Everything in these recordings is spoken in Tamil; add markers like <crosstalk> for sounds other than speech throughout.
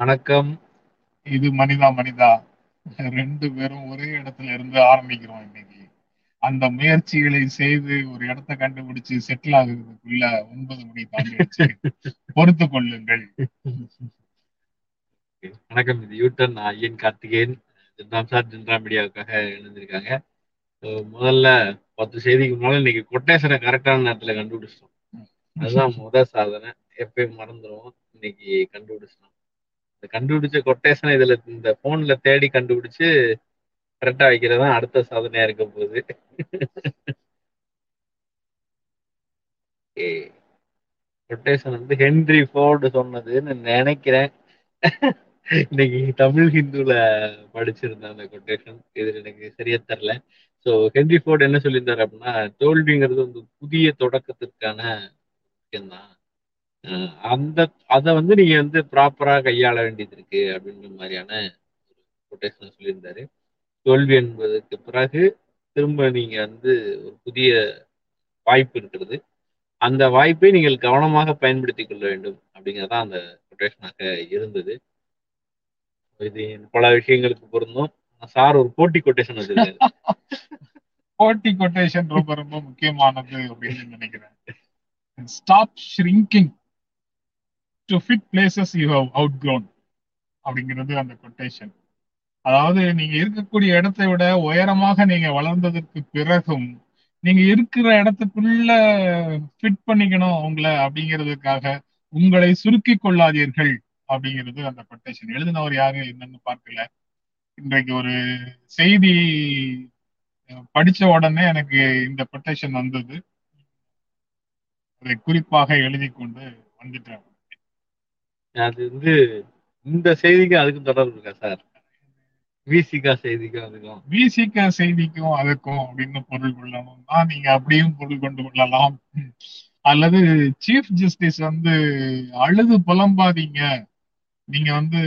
வணக்கம். இது மனிதா மனிதா. ரெண்டு பேரும் ஒரே இடத்துல இருந்து ஆரம்பிக்கிறோம் இன்னைக்கு. அந்த முயற்சிகளை செய்து ஒரு இடத்த கண்டுபிடிச்சு செட்டில் ஆகுறதுக்குள்ள ஒன்பது மணி தாண்டிடுச்சு. <laughs> பொறுத்து கொள்ளுங்கள். வணக்கம் இது யூட்டன் நான் ஐயன் கார்த்திகேயன். ஜின்ராம் சார் ஜின்ராம் மீடியாவுக்காக எழுந்திருக்காங்க முதல்ல பத்து செய்திக்கு முன்னால இன்னைக்கு கொட்டேஷனை கரெக்டான நேரத்துல கண்டுபிடிச்சிட்டோம். அதுதான் முத சாதனை. எப்பயும் மறந்துடுவோம் இன்னைக்கு கண்டுபிடிச்சிட்டோம். இந்த கண்டுபிடிச்ச கொட்டேஷனை இதுல இந்த போன்ல தேடி கண்டுபிடிச்சு கரெக்டா வைக்கிறது தான் அடுத்த சாதனையா இருக்க போகுது. கொட்டேஷன் வந்து ஹென்ரி ஃபோர்டு சொன்னதுன்னு நினைக்கிறேன். இன்னைக்கு தமிழ் ஹிந்துல படிச்சிருந்தேன் அந்த கொட்டேஷன் இது எனக்கு சரியா தெரில ஸோ ஹென்ரி ஃபோர்டு என்ன சொல்லியிருந்தாரு அப்படின்னா தோல்விங்கிறது வந்து புதிய தொடக்கத்திற்கான விஷயம்தான். அந்த அதை வந்து நீங்க வந்து ப்ராப்பரா கையாள வேண்டியது இருக்கு அப்படின்ற மாதிரியான கொட்டேஷன் சொல்லியிருந்தாரு. தோல்வி என்பதற்கு பிறகு திரும்ப நீங்க வந்து ஒரு புதிய வாய்ப்பு இருக்கிறது. அந்த வாய்ப்பை நீங்கள் கவனமாக பயன்படுத்திக் கொள்ள வேண்டும் அப்படிங்கிறதா அந்த கொட்டேஷனாக இருந்தது. இது பல விஷயங்களுக்கு பொருந்தும். சார் ஒரு போட்டி கொட்டேஷன் வச்சிருக்காரு. <laughs> போட்டி கொட்டேஷன் ரொம்ப ரொம்ப முக்கியமானது அப்படின்னு நினைக்கிறேன். Stop shrinking to fit places you have outgrown அப்படிங்கிறது அந்த கொட்டேஷன் அதாவது நீங்க இருக்கக்கூடிய இடத்தை விட உயரமாக நீங்க வளர்ந்ததற்கு பிறகும் நீங்க இருக்கிற இடத்துக்குள்ள ஃபிட் பண்ணிக்கணும் உங்களை அப்படிங்கிறதுக்காக உங்களை சுருக்கி கொள்ளாதீர்கள் அப்படிங்கிறது அந்த கொட்டேஷன் எழுதினவர் யாரு என்னன்னு பார்க்கல. இன்றைக்கு ஒரு செய்தி படிச்ச உடனே எனக்கு இந்த கொட்டேஷன் வந்தது. அதை குறிப்பாக எழுதி கொண்டு வந்துட்டேன். அது வந்து இந்த செய்திக்கு அதுக்கும் தொடர்பு இருக்கா சார்? விசிகா செய்திக்கும் அதுக்கும். விசிகா செய்திக்கும் அதுக்கும் அப்படின்னு பொருள் கொள்ளணும்னா நீங்க அப்படியும் பொருள் கொண்டு கொள்ளலாம். அல்லது சீஃப் ஜஸ்டிஸ் வந்து அழுது புலம்பாதீங்க. நீங்க வந்து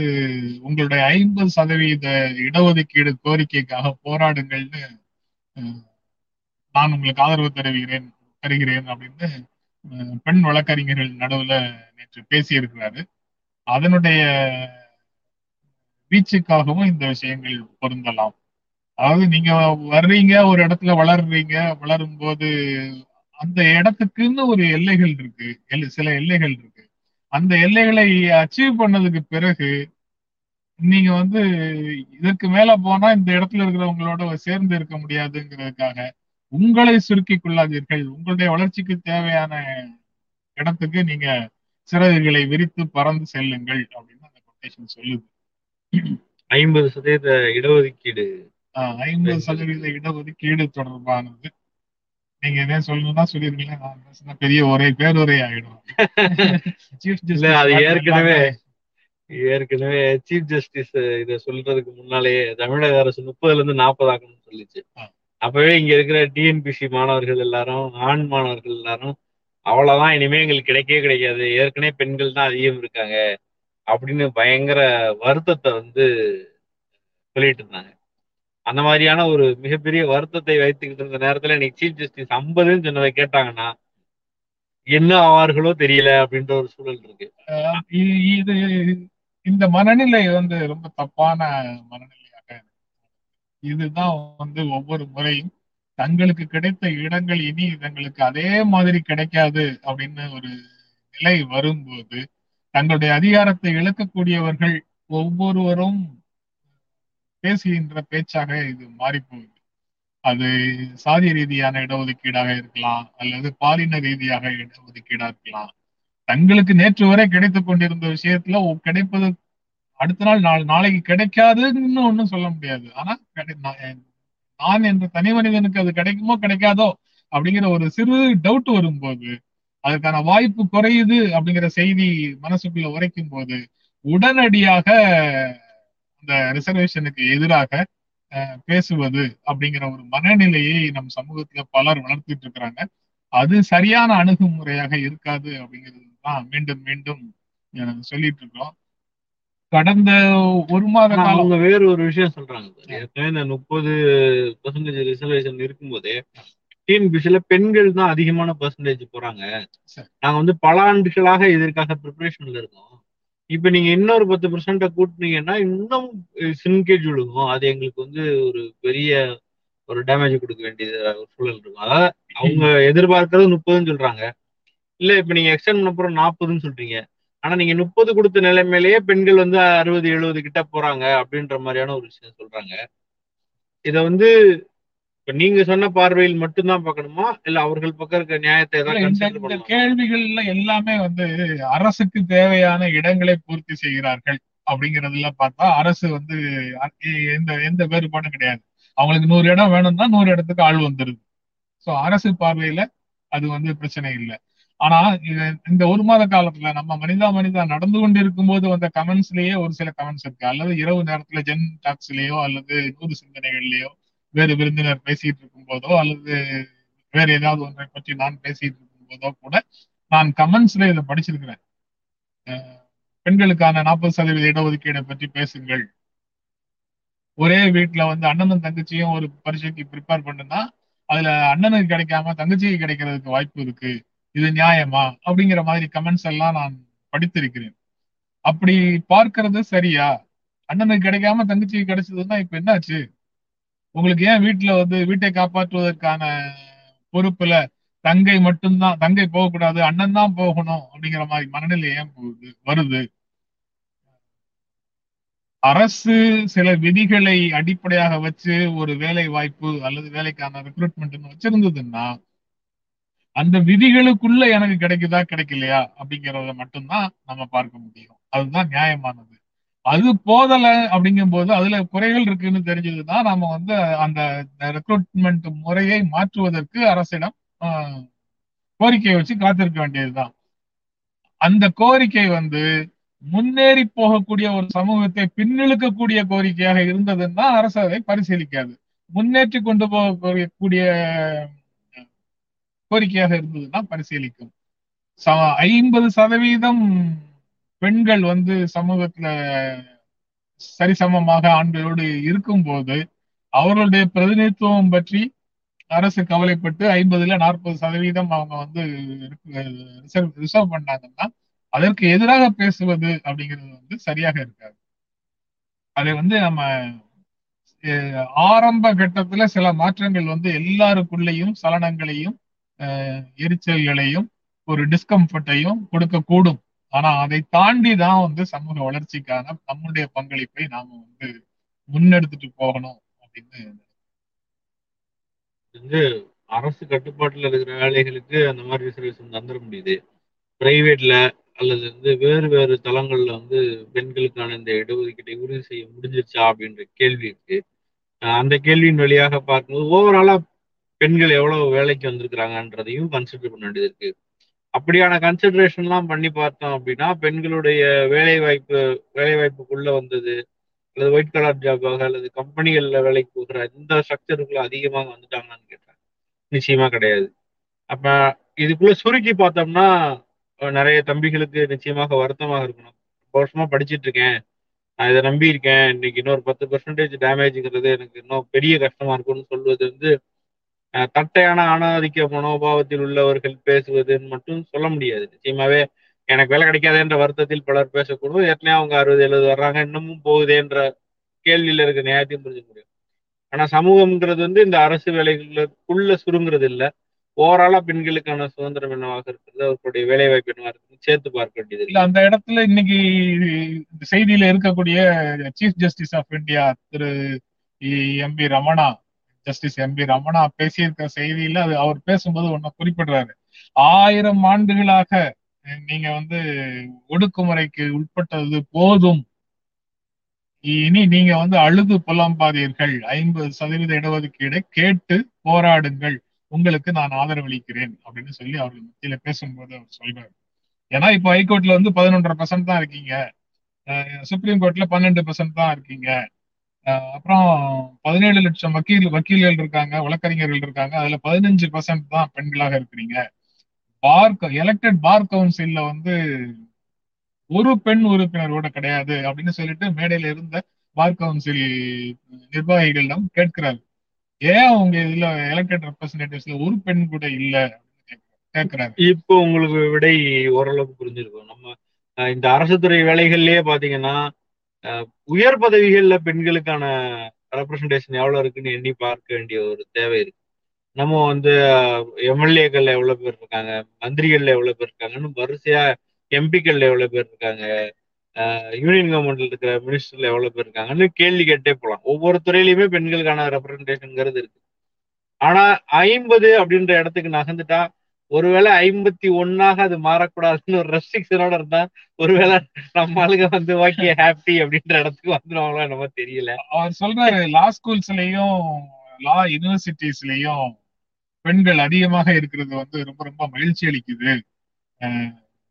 உங்களுடைய ஐம்பது சதவீத இடஒதுக்கீடு கோரிக்கைக்காக போராடுங்கள்னு நான் உங்களுக்கு ஆதரவு தருகிறேன் தருகிறேன் அப்படின்னு பெண் வழக்கறிஞர்கள் நடுவுல நேற்று பேசியிருக்கிறாரு. அதனுடைய வீச்சுக்காகவும் இந்த விஷயங்கள் பொருந்தலாம். அதாவது நீங்க வர்றீங்க ஒரு இடத்துல வளர்றீங்க வளரும் போது அந்த இடத்துக்குன்னு ஒரு எல்லைகள் இருக்கு. சில எல்லைகள் இருக்கு. அந்த எல்லைகளை அச்சீவ் பண்ணதுக்கு பிறகு நீங்க வந்து இதற்கு மேல போனா இந்த இடத்துல இருக்கிறவங்களோட சேர்ந்து இருக்க முடியாதுங்கிறதுக்காக உங்களை சுருக்கி கொள்ளாதீர்கள். உங்களுடைய வளர்ச்சிக்கு தேவையான இடத்துக்கு நீங்க சிறகுகளை விரித்து பறந்து செல்லுங்கள் அப்படின்னு அந்த கொட்டேஷன் சொல்லுது. ஐம்பது சதவீத இடஒதுக்கீடு. ஐம்பது சதவீத இடஒதுக்கீடு தொடர்பானது. நீங்க எதே சொல்லணும்னா சொல்லிருக்கீங்க நான் பெரிய ஒரே பேருரை ஆயிடும். இல்ல அது ஏற்கனவே ஏற்கனவே சீஃப் ஜஸ்டிஸ் இத சொல்றதுக்கு முன்னாலேயே தமிழக அரசு முப்பதுல இருந்து நாற்பது ஆக்கணும்னு சொல்லிச்சு. அப்பவே இங்க இருக்கிற டிஎன்பிசி மாணவர்கள் எல்லாரும் ஆண் மாணவர்கள் எல்லாரும் அவ்வளவுதான் இனிமே எங்களுக்கு கிடைக்கவே கிடைக்காது. ஏற்கனவே பெண்கள் தான் அதிகம் இருக்காங்க அப்படின்னு பயங்கர வருத்தத்தை வந்து சொல்லிட்டு இருந்தாங்க. அந்த மாதிரியான ஒரு மிகப்பெரிய வருத்தத்தை வைத்துக்கிட்டு இருந்த நேரத்துல இன்னைக்கு சீஃப் ஜஸ்டிஸ் ஐம்பதுன்னு சொன்னதை கேட்டாங்கன்னா என்ன ஆவார்களோ தெரியல அப்படின்ற ஒரு சூழல் இருக்கு. இது இந்த மனநிலை வந்து ரொம்ப தப்பான மனநிலையாக இதுதான் வந்து ஒவ்வொரு முறையும் தங்களுக்கு கிடைத்த இடங்கள் இனி தங்களுக்கு அதே மாதிரி கிடைக்காது அப்படின்னு ஒரு நிலை வரும்போது தங்களுடைய அதிகாரத்தை இழக்கக்கூடியவர்கள் ஒவ்வொருவரும் பேசுகின்ற பேச்சாக இது மாறிப்போகுது. அது சாதி ரீதியான இடஒதுக்கீடாக இருக்கலாம் அல்லது பாலின ரீதியாக இடஒதுக்கீடா இருக்கலாம். தங்களுக்கு நேற்று வரை கிடைத்து கொண்டிருந்த விஷயத்துல கிடைப்பது அடுத்த நாள் நாள் நாளைக்கு கிடைக்காதுன்னு ஒன்றும் சொல்ல முடியாது. ஆனா ஆண் என்ற தனி மனிதனுக்கு அது கிடைக்குமோ கிடைக்காதோ அப்படிங்கிற ஒரு சிறு டவுட் வரும்போது அதுக்கான வாய்ப்பு குறையுது அப்படிங்கிற செய்தி மனசுக்குள்ள உரைக்கும் போது உடனடியாக அந்த ரிசர்வேஷனுக்கு எதிராக பேசுவது அப்படிங்கிற ஒரு மனநிலையை நம் சமூகத்துல பலர் வளர்த்துட்டு இருக்கிறாங்க. அது சரியான அணுகுமுறையாக இருக்காது அப்படிங்கிறது தான் மீண்டும் மீண்டும் சொல்லிட்டு இருக்கோம் கடந்த ஒரு மாத அவங்க வேறு ஒரு விஷயம் சொல்றாங்க. ஏற்கனவே முப்பது பர்சன்டேஜ் ரிசர்வேஷன் இருக்கும்போதே டிஎன்பிசில பெண்கள் தான் அதிகமான பர்சன்டேஜ் போறாங்க. நாங்க வந்து பல ஆண்டுகளாக இதற்காக ப்ரிப்பரேஷன்ல இருக்கோம். இப்ப நீங்க இன்னொரு பத்து பெர்சென்ட கூட்டினீங்கன்னா இன்னும் சின்கேஜ் விழுகும். அது எங்களுக்கு வந்து ஒரு பெரிய ஒரு டேமேஜ் கொடுக்க வேண்டியது ஒரு சூழல் இருக்கும். அதாவது அவங்க எதிர்பார்க்கறது முப்பதுன்னு சொல்றாங்க. இல்ல இப்ப நீங்க எக்ஸ்டெண்ட் பண்ண போற நாற்பதுன்னு சொல்றீங்க. ஆனா நீங்க முப்பது கொடுத்த நிலைமையிலேயே பெண்கள் வந்து அறுபது எழுபது கிட்ட போறாங்க அப்படின்ற மாதிரியான ஒரு விஷயம் சொல்றாங்க. இத வந்து இப்ப நீங்க சொன்ன பார்வையில் மட்டும்தான் பார்க்கணுமா? இல்ல அவர்கள் பக்கம் இருக்க நியாயத்தை ஏதாவது கேள்விகள்ல எல்லாமே வந்து அரசுக்கு தேவையான இடங்களை பூர்த்தி செய்கிறார்கள் அப்படிங்கறதுல பார்த்தா அரசு வந்து எந்த எந்த வேறுபாடும் கிடையாது. அவங்களுக்கு நூறு இடம் வேணும்னா நூறு இடத்துக்கு ஆள் வந்துருது. சோ அரசு பார்வையில அது வந்து பிரச்சனை இல்லை. ஆனா இது இந்த ஒரு மாத காலத்துல நம்ம மனிதா மனிதா நடந்து கொண்டிருக்கும் போது வந்த கமெண்ட்ஸ்லயே ஒரு சில கமெண்ட்ஸ் இருக்கு. அல்லது இரவு நேரத்துல ஜென் டாக்ஸ்லயோ அல்லது நூறு சிந்தனைகள்லயோ வேறு விருந்தினர் பேசிட்டு இருக்கும் போதோ அல்லது வேற ஏதாவது ஒன்றை பற்றி நான் பேசிட்டு இருக்கும் போதோ கூட நான் கமெண்ட்ஸ்ல இதை படிச்சிருக்கிறேன். பெண்களுக்கான நாற்பது சதவீத இடஒதுக்கீடை பற்றி பேசுங்கள். ஒரே வீட்டுல வந்து அண்ணனும் தங்கச்சியும் ஒரு பரீட்சைக்கு ப்ரிப்பேர் பண்ணுனா அதுல அண்ணனுக்கு கிடைக்காம தங்கச்சிக்கு கிடைக்கிறதுக்கு வாய்ப்பு இருக்கு. இது நியாயமா? அப்படிங்கிற மாதிரி கமெண்ட்ஸ் எல்லாம் நான் படித்திருக்கிறேன். அப்படி பார்க்கறது சரியா? அண்ணனுக்கு கிடைக்காம தங்கச்சிக்கு கிடைச்சதுன்னா இப்ப என்னாச்சு? உங்களுக்கு ஏன் வீட்டுல வந்து வீட்டை காப்பாற்றுவதற்கான பொறுப்புல தங்கை மட்டும்தான் தங்கை போகக்கூடாது அண்ணன் தான் போகணும் அப்படிங்கிற மாதிரி மனநிலை ஏன் போகுது? வருது. அரசு சில விதிகளை அடிப்படையாக வச்சு ஒரு வேலை வாய்ப்பு அல்லது வேலைக்கான ரெக்ரூட்மெண்ட் வச்சிருந்ததுன்னா அந்த விதிகளுக்குள்ள எனக்கு கிடைக்குதா கிடைக்கலையா அப்படிங்கிறத மட்டும்தான் நம்ம பார்க்க முடியும். அதுதான் நியாயமானது. அது போதல அப்படிங்கும் போது அதுல குறைகள் இருக்குன்னு தெரிஞ்சதுன்னா நாம வந்து அந்த ரெக்ரூட்மெண்ட் முறையை மாற்றுவதற்கு அரசிடம் ஆஹ், கோரிக்கையை வச்சு காத்திருக்க வேண்டியதுதான். அந்த கோரிக்கை வந்து முன்னேறி போகக்கூடிய ஒரு சமூகத்தை பின்னிழுக்கக்கூடிய கோரிக்கையாக இருந்ததுன்னா அரசு அதை பரிசீலிக்காது. முன்னேற்றி கொண்டு போகக்கூடிய கோரிக்கையாக இருந்ததுன்னா பரிசீலிக்கும். ச- ஐம்பது சதவீதம் பெண்கள் வந்து சமூகத்துல சரிசமமாக ஆண்களோடு இருக்கும்போது அவர்களுடைய பிரதிநிதித்துவம் பற்றி அரசு கவலைப்பட்டு ஐம்பதுல நாற்பது சதவீதம் அவங்க வந்து ரிசர்வ் ரிசர்வ் பண்ணாங்கன்னா அதற்கு எதிராக பேசுவது அப்படிங்கிறது வந்து சரியாக இருக்காது. அதை வந்து நம்ம ஆரம்ப கட்டத்துல சில மாற்றங்கள் வந்து எல்லாருக்குள்ளேயும் சலனங்களையும் எரிச்சல்களையும் ஒரு டிஸ்கம்ஃபர்ட்டையும் கொடுக்கக்கூடும். ஆனா அதை தாண்டி தான் வந்து சமூக வளர்ச்சிக்கான நம்முடைய பங்களிப்பை நாம வந்து முன்னெடுத்துட்டு போகணும் அப்படின்னு வந்து அரசு கட்டுப்பாட்டுல இருக்கிற வேலைகளுக்கு அந்த மாதிரி ரிசர்வேஷன் தந்துட முடியுது. பிரைவேட்ல அல்லது வந்து வேறு வேறு தளங்கள்ல வந்து பெண்களுக்கான இந்த இடஒதுக்கீட்டை உறுதி செய்ய முடிஞ்சிருச்சா அப்படின்ற கேள்வி இருக்கு. அந்த கேள்வியின் வழியாக பார்க்கும்போது ஓவராலா பெண்கள் எவ்வளவு வேலைக்கு வந்திருக்கிறாங்கன்றதையும் கன்சிடர் பண்ண வேண்டியது இருக்கு. அப்படியான கன்சிடரேஷன்லாம் பண்ணி பார்த்தோம் அப்படின்னா பெண்களுடைய வேலை வாய்ப்பு வேலை வாய்ப்புக்குள்ள வந்தது அல்லது ஒயிட் கலர் ஜாபாக அல்லது கம்பெனிகள்ல வேலைக்கு போகிற இந்த ஸ்ட்ரக்சருக்குள்ள அதிகமாக வந்துட்டாங்களான்னு கேட்டாங்க. நிச்சயமா கிடையாது. அப்ப இதுக்குள்ள சுருக்கி பார்த்தோம்னா நிறைய தம்பிகளுக்கு நிச்சயமாக வருத்தமாக இருக்கணும். வருஷமா படிச்சிட்டு இருக்கேன். நான் இதை நம்பி இருக்கேன் இன்னைக்கு இன்னொரு பத்து பெர்சன்டேஜ் டேமேஜ்ங்கிறது எனக்கு இன்னும் பெரிய கஷ்டமா இருக்கும்னு சொல்வது வந்து தட்டையான ஆணாதிக்க மனோபாவத்தில் உள்ளவர்கள் பேசுவதுன்னு மட்டும் சொல்ல முடியாது. நிச்சயமாவே எனக்கு வேலை கிடைக்காதேன்ற வருத்தத்தில் பலர் பேசக்கூடும். ஏற்கனவே அவங்க அறுபது எழுபது வர்றாங்க இன்னமும் போகுதேன்ற கேள்வியில இருக்க நியாயத்தையும் புரிஞ்சுக்க முடியும். ஆனா சமூகம்ங்கிறது வந்து இந்த அரசு வேலைகளுக்குள்ள சுருங்கிறது இல்லை. ஓவராலா பெண்களுக்கான சுதந்திரம் என்னவாக இருக்கிறது? அவர்களுடைய வேலை வாய்ப்பு என்னவா சேர்த்து பார்க்க வேண்டியது இல்ல அந்த இடத்துல இன்னைக்கு இந்த செய்தியில இருக்கக்கூடிய chief justice of India Thiru M P Ramana justice M P Ramana பேசியிருக்க செய்தியில அது அவர் பேசும்போது ஒன்ன குறிப்பிடுறாரு. ஆயிரம் ஆண்டுகளாக நீங்க வந்து ஒடுக்குமுறைக்கு உட்பட்டது போதும். இனி நீங்க வந்து அழுது புலம்பாதீர்கள். ஐம்பது சதவீத இடஒதுக்கீடை கேட்டு போராடுங்கள். உங்களுக்கு நான் ஆதரவளிக்கிறேன் அப்படின்னு சொல்லி அவர் மத்தியில பேசும்போது அவர் சொல்றாரு. ஏன்னா இப்ப ஹைகோர்ட்ல வந்து பதினொன்றரை பர்சன்ட் தான் இருக்கீங்க. சுப்ரீம் கோர்ட்ல பன்னெண்டு பர்சன்ட் தான் இருக்கீங்க. அப்புறம் பதினேழு லட்சம் வக்கீல் வக்கீல்கள் இருக்காங்க வழக்கறிஞர்கள் இருக்காங்க. அதுல பதினஞ்சு பர்சன்ட் தான் பெண்களாக இருக்கிறீங்க. பார் எலெக்டட் பார் கவுன்சில்ல வந்து ஒரு பெண் உறுப்பினர் கூட கிடையாது அப்படின்னு சொல்லிட்டு மேடையில இருந்த பார் கவுன்சில் நிர்வாகிகளிடம் கேட்கிறாரு. ஏன் உங்க இதுல எலெக்டட் ரெப்ரஸன்டேட்டிவ்ஸ்ல ஒரு பெண் கூட இல்ல அப்படின்னு கேட்கிறாரு. இப்போ உங்களுக்கு விடை ஓரளவுக்கு புரிஞ்சிருக்கும். நம்ம இந்த அரசு துறை வேலைகள்லயே பாத்தீங்கன்னா உயர் பதவிகள்ல பெண்களுக்கான ரெப்ரசன்டேஷன் எவ்வளவு இருக்குன்னு எண்ணி பார்க்க வேண்டிய ஒரு தேவை இருக்கு. நம்ம வந்து எம்எல்ஏக்கள் எவ்வளவு பேர் இருக்காங்க மந்திரிகள்ல எவ்வளவு பேர் இருக்காங்கன்னு வரிசையா எம்பிக்கள்ல எவ்வளவு பேர் இருக்காங்க யூனியன் கவர்மெண்ட்ல இருக்கிற மினிஸ்டர்ல எவ்வளவு பேர் இருக்காங்கன்னு கேள்வி கேட்டே போலாம். ஒவ்வொரு துறையிலுமே பெண்களுக்கான ரெப்ரசன்டேஷன்ங்கிறது இருக்கு. ஆனா ஐம்பது அப்படின்ற இடத்துக்கு நகர்ந்துட்டா ஒருவேளை ஐம்பத்தி ஒன்னாக அது மாறக்கூடாதுன்னு ஒரு ரெஸ்ட்ரிக்ஷனோட இருந்தா ஒருவேளை நம்ம ஆளுங்க வந்து ஓகே ஹாப்பி அப்படின்ற இடத்துக்கு வந்துருவாங்களோ என்னமோ தெரியல. அவர் சொல்றாரு லா ஸ்கூல்ஸ்லயும் லா யூனிவர்சிட்டிஸ்லயும் பெண்கள் அதிகமாக இருக்கிறது வந்து ரொம்ப ரொம்ப மகிழ்ச்சி அளிக்குது.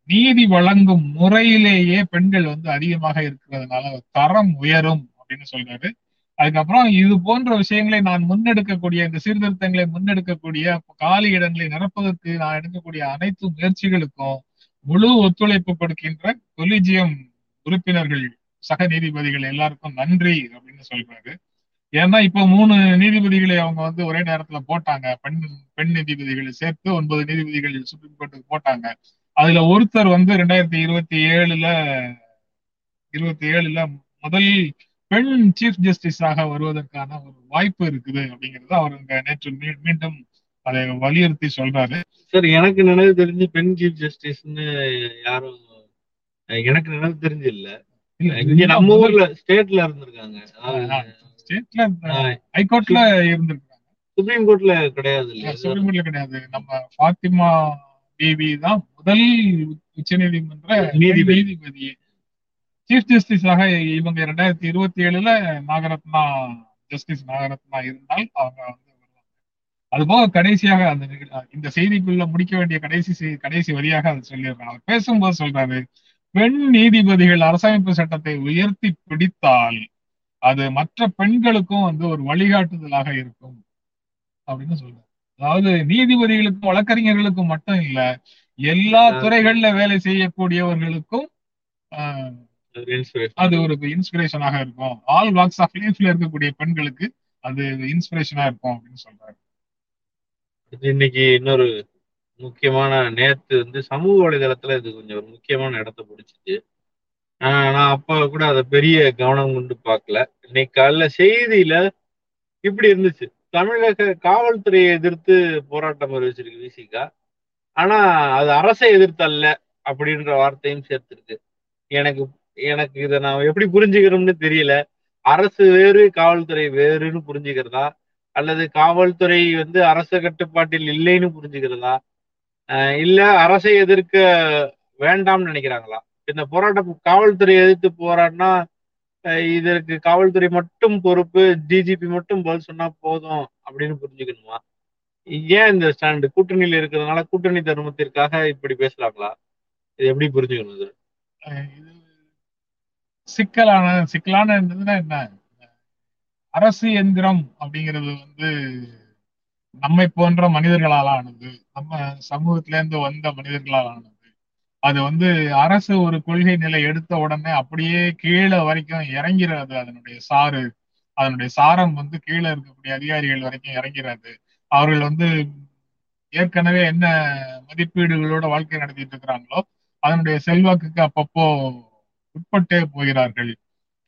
நீதி வழங்கும் முறையிலேயே பெண்கள் வந்து அதிகமாக இருக்கிறதுனால தரம் உயரும் அப்படின்னு சொல்றாரு. அதுக்கப்புறம் இது போன்ற விஷயங்களை நான் முன்னெடுக்கக்கூடிய இந்த சீர்திருத்தங்களை முன்னெடுக்கக்கூடிய காலி இடங்களை நிரப்பதற்கு நான் எடுக்கக்கூடிய அனைத்து முயற்சிகளுக்கும் முழு ஒத்துழைப்பு கொடுக்கின்ற கொலிஜியம் உறுப்பினர்கள் சக நீதிபதிகள் எல்லாருக்கும் நன்றி அப்படின்னு சொல்றாரு. ஏன்னா இப்ப மூணு நீதிபதிகளை அவங்க வந்து ஒரே நேரத்துல போட்டாங்க. பெண் பெண் நீதிபதிகளை சேர்த்து ஒன்பது நீதிபதிகள் சுப்ரீம் கோர்ட்டுக்கு போட்டாங்க. அதுல ஒருத்தர் வந்து ரெண்டாயிரத்தி இருபத்தி ஏழுல இருபத்தி ஏழுல முதல் பெண் சீஃப் ஜஸ்டிஸாக வருவதற்கான ஒரு வாய்ப்பு இருக்குது அப்படிங்கறது அவர் இங்க நேற்று மீண்டும் அதை வலியுறுத்தி சொல்றாரு. சார் எனக்கு நினைவு தெரிஞ்சு பெண் சீஃப் ஜஸ்டிஸ்னு யாரும் எனக்கு நினைவு தெரிஞ்சு இல்ல. இல்ல, இங்க நம்ம ஊர்ல ஸ்டேட்ல இருந்திருக்காங்க. ஸ்டேட்ல ஹைகோர்ட்ல இருந்திருக்காங்க. சுப்ரீம் கோர்ட்ல கிடையாது இல்லையா சுப்ரீம் கோர்ட்ல கிடையாது. நம்ம ஃபாத்திமா பிவி தான் முதல் உச்சநீதிமன்ற நீதிபதி. நீதிபதி. சீஃப் ஜஸ்டிஸாக இவங்க ரெண்டாயிரத்தி இருபத்தி ஏழுல நாகரத்னா ஜஸ்டிஸ் நாகரத்னா இருந்தால் அவங்க வந்து வருவாங்க. அதுபோக கடைசியாக அந்த இந்த செய்திக்குள்ள முடிக்க வேண்டிய கடைசி கடைசி வரியாக அதை சொல்லிடுறேன் அவர் பேசும்போது சொல்றாரு பெண் நீதிபதிகள் அரசமைப்பு சட்டத்தை உயர்த்தி பிடித்தால் அது மற்ற பெண்களுக்கும் வந்து ஒரு வழிகாட்டுதலாக இருக்கும். அப்படின்னு சொல்றாரு. அதாவது நீதிபதிகளுக்கும் வழக்கறிஞர்களுக்கும் மட்டும் இல்ல எல்லா துறைகள்ல வேலை செய்யக்கூடியவர்களுக்கும் ஆஹ். அது ஒரு இன்ஸ்பிரேஷனாக இருக்கும். ஆல் வாக்ஸ் ஆஃப் லைஃப்ல இருக்கக்கூடிய பெண்களுக்கு அது இன்ஸ்பிரேஷனா இருக்கும் அப்படின்னு சொல்றாரு. இன்னைக்கு இன்னொரு முக்கியமான நேத்து வந்து சமூக வலைதளத்துல இது கொஞ்சம் ஒரு முக்கியமான இடத்த பிடிச்சிச்சு. நான் அப்ப கூட அதை பெரிய கவனம் கொண்டு பார்க்கல. இன்னைக்கு காலைல செய்தியில இப்படி இருந்துச்சு. தமிழக காவல்துறையை எதிர்த்து போராட்டம் அறிவிச்சிருக்கு விசிகா. ஆனா அது அரசை எதிர்த்தல்ல அப்படின்ற வார்த்தையும் சேர்த்திருக்கு. எனக்கு எனக்கு இதை நான் எப்படி புரிஞ்சுக்கிறோம்னு தெரியல. அரசு வேறு காவல்துறை வேறுன்னு புரிஞ்சுக்கிறதா? அல்லது காவல்துறை வந்து அரச கட்டுப்பாட்டில் இல்லைன்னு புரிஞ்சுக்கிறதா? அஹ் இல்ல அரசை எதிர்க்க வேண்டாம்னு நினைக்கிறாங்களா? இந்த போராட்டம் காவல்துறை எதிர்த்து போராடினா இதற்கு காவல்துறை மட்டும் பொறுப்பு டிஜிபி மட்டும் பதில் சொன்னா போதும் அப்படின்னு புரிஞ்சுக்கணுமா? ஏன் இந்த ஸ்டாண்டு? கூட்டணியில் இருக்கிறதுனால கூட்டணி தர்மத்திற்காக இப்படி பேசுறாங்களா? இது எப்படி புரிஞ்சுக்கணும் இது சிக்கலான சிக்கலான என்ன? அரசு எந்திரம் அப்படிங்கிறது வந்து நம்மை போன்ற மனிதர்களால் ஆனது நம்ம சமூகத்துல இருந்து வந்த மனிதர்களால் ஆனது அது வந்து அரசு ஒரு கொள்கை நிலை எடுத்த உடனே அப்படியே கீழே வரைக்கும் இறங்கிறது அதனுடைய சாறு. அதனுடைய சாரம் வந்து கீழே இருக்கக்கூடிய அதிகாரிகள் வரைக்கும் இறங்கிறது. அவர்கள் வந்து ஏற்கனவே என்ன மதிப்பீடுகளோட வாழ்க்கை நடத்திட்டு இருக்கிறாங்களோ அதனுடைய செல்வாக்குக்கு அப்பப்போ உட்பட்டே போகிறார்கள்.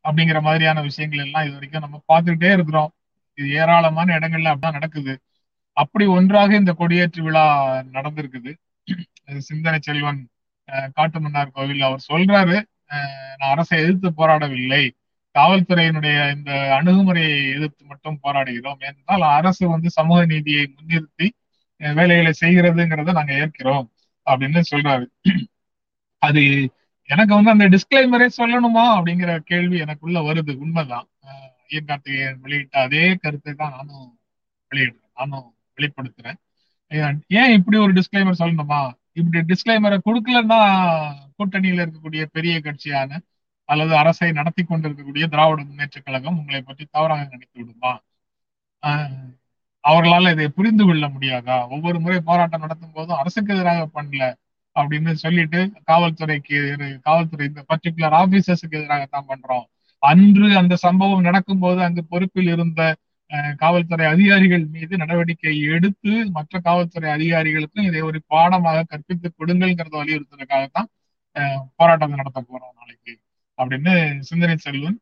அப்படிங்கிற மாதிரியான விஷயங்கள் எல்லாம் இது வரைக்கும் நம்ம பார்த்துக்கிட்டே இருக்கிறோம். இது ஏராளமான இடங்கள்ல அப்படிதான் நடக்குது. அப்படி ஒன்றாக இந்த கொடியேற்று விழா நடந்திருக்குது. சிந்தனை செல்வன் அஹ், காட்டுமன்னார் கோவில் அவர் சொல்றாரு. அஹ், நான் அரசை எதிர்த்து போராடவில்லை. காவல்துறையினுடைய இந்த அணுகுமுறையை எதிர்த்து மட்டும் போராடுகிறோம். என்றால் அரசு வந்து சமூக நீதியை முன்னிறுத்தி வேலைகளை செய்கிறதுங்கிறத நாங்க ஏற்கிறோம் அப்படின்னு சொல்றாரு. அது எனக்கு வந்து அந்த டிஸ்கிளைமரே சொல்லணுமா அப்படிங்கிற கேள்வி எனக்குள்ள வருது உண்மைதான். அஹ், ஐயன் கார்த்திகேயன் வெளியிட்ட அதே கருத்தை தான் நானும் வெளியிடுறேன் நானும் வெளிப்படுத்துறேன். ஏன் இப்படி ஒரு டிஸ்கிளைமர் சொல்லணுமா? இப்படி டிஸ்கிளைமரை கொடுக்கலன்னா கூட்டணியில இருக்கக்கூடிய பெரிய கட்சியான அல்லது அரசை நடத்தி கொண்டிருக்கக்கூடிய திராவிட முன்னேற்ற கழகம் உங்களை பற்றி தவறாக நினைத்து விடுமா? அவர்களால் இதை புரிந்து கொள்ள முடியாதா? ஒவ்வொரு முறை போராட்டம் நடத்தும் போதும் அரசுக்கு எதிராக பண்ணல அப்படின்னு சொல்லிட்டு காவல்துறைக்கு காவல்துறை இந்த பர்டிகுலர் ஆபீசர்ஸுக்கு எதிராக தான் பண்றோம். அன்று அந்த சம்பவம் நடக்கும்போது அங்கு பொறுப்பில் இருந்த அஹ், காவல்துறை அதிகாரிகள் மீது நடவடிக்கை எடுத்து மற்ற காவல்துறை அதிகாரிகளுக்கும் இதை ஒரு பாடமாக கற்பித்து கொடுங்கள்ங்கிறத வலியுறுத்துறதுக்காகத்தான் போராட்டம் நடத்த போறோம் நாளைக்கு அப்படின்னு சிந்தனை செல்வன்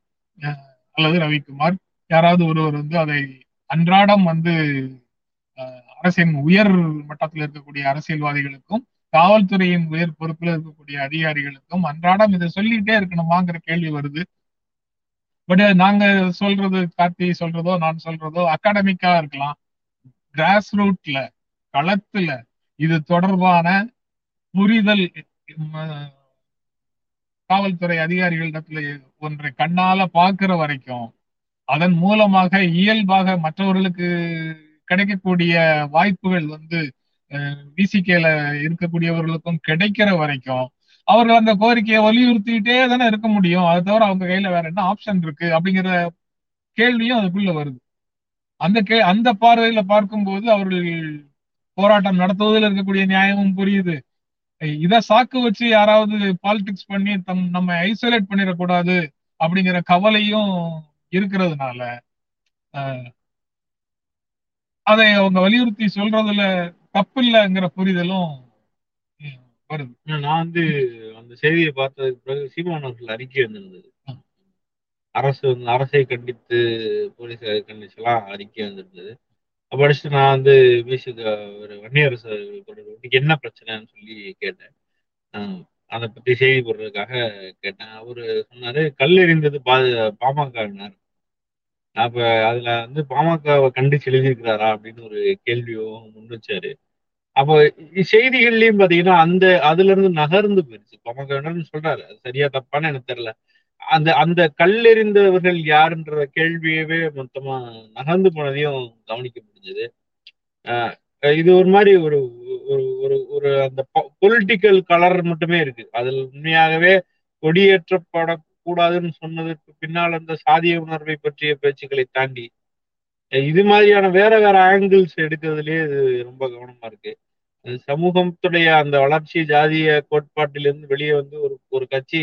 அல்லது ரவிக்குமார் யாராவது ஒருவர் வந்து அதை அன்றாடம் வந்து அரசின் உயர் மட்டத்தில் இருக்கக்கூடிய அரசியல்வாதிகளுக்கும் காவல்துறையின் உயர் பொறுப்பில் இருக்கக்கூடிய அதிகாரிகளுக்கும் அன்றாடம் இதை சொல்லிட்டே இருக்கணுமாங்கிற கேள்வி வருது. பட் நாங்க சொல்றது கார்த்தி சொல்றதோ நான் சொல்றதோ அகாடமிக்கா இருக்கலாம். கிராஸ் ரூட்ல களத்துல இது தொடர்பான புரிதல் காவல்துறை அதிகாரிகளிடத்துல ஒன்றை கண்ணால பாக்குற வரைக்கும் அதன் மூலமாக இயல்பாக மற்றவர்களுக்கு கிடைக்கக்கூடிய வாய்ப்புகள் வந்து விசிகேல இருக்கக்கூடியவர்களுக்கும் கிடைக்கிற வரைக்கும் அவர்கள் அந்த கோரிக்கையை வலியுறுத்திட்டே தானே இருக்க முடியும். அதை தவிர அவங்க கையில வேற என்ன ஆப்ஷன் இருக்கு அப்படிங்கிற கேள்வியும் அதுக்குள்ள வருது. அந்த கே அந்த பார்வையில பார்க்கும்போது அவர்கள் போராட்டம் நடத்துவதில் இருக்கக்கூடிய நியாயமும் புரியுது. இத சாக்கு வச்சு யாராவது பாலிடிக்ஸ் பண்ணி தம் நம்ம ஐசோலேட் பண்ணிடக்கூடாது அப்படிங்கிற கவலையும் இருக்கிறதுனால அதை அவங்க வலியுறுத்தி சொல்றதுல தப்பு இல்லைங்கிற புரிதலும் வருது. நான் வந்து அந்த செய்தியை பார்த்ததுக்கு பிறகு சீமான் அவர்கள் அறிக்கை வந்திருந்தது. அரசு வந்து அரசை கண்டித்து போலீஸை கண்டிச்சு எல்லாம் அறிக்கை வந்திருந்தது. படிச்சுட்டு நான் வந்து மியூசிக் ஒரு வன்னியரசு இன்னைக்கு என்ன பிரச்சனைன்னு சொல்லி கேட்டேன். அதை பத்தி செய்தி போடுறதுக்காக கேட்டேன். அவரு சொன்னாரு கல் எறிந்தது பா பாமகவினர். அப்ப அதுல வந்து பாமகவை கண்டிச்சு எழுதியிருக்கிறாரா அப்படின்னு ஒரு கேள்வியும் முன் வச்சாரு. அப்போ இ- செய்திகள்லயும் பாத்தீங்கன்னா அந்த அதுல இருந்து நகர்ந்து போயிருச்சு. பாமகவினர்னு சொல்றாரு. அது சரியா தப்பான்னு எனக்கு தெரியல. அந்த அந்த கல்லெறிந்தவர்கள் யாருன்ற கேள்வியவே மொத்தமா நகர்ந்து போனதையும் கவனிக்க முடிஞ்சது. ஆஹ் இது ஒரு மாதிரி ஒரு ஒரு ஒரு ஒரு அந்த பொலிட்டிக்கல் கலர் மட்டுமே இருக்கு. அதில் உண்மையாகவே கொடியேற்றப்பட கூடாதுன்னு சொன்னதற்கு பின்னால் அந்த சாதிய உணர்வை பற்றிய பேச்சுக்களை தாண்டி இது மாதிரியான வேற வேற ஆங்கிள்ஸ் எடுக்கிறதுலயே இது ரொம்ப கவனமா இருக்கு. சமூகத்துடைய அந்த வளர்ச்சி ஜாதிய கோட்பாட்டிலிருந்து வெளியே வந்து ஒரு ஒரு கட்சி